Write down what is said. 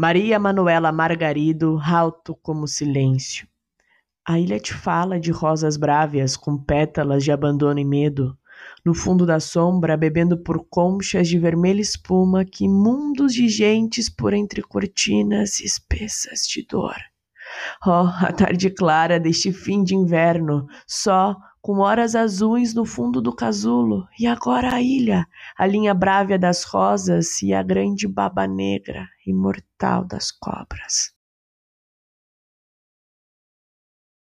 Maria Manuela Margarido, alto como silêncio. A ilha te fala de rosas brávias com pétalas de abandono e medo. No fundo da sombra, bebendo por conchas de vermelha espuma que mundos de gentes por entre cortinas espessas de dor. Oh, a tarde clara deste fim de inverno, só com horas azuis no fundo do casulo, e agora a ilha, a linha brávia das rosas e a grande baba negra, imortal das cobras.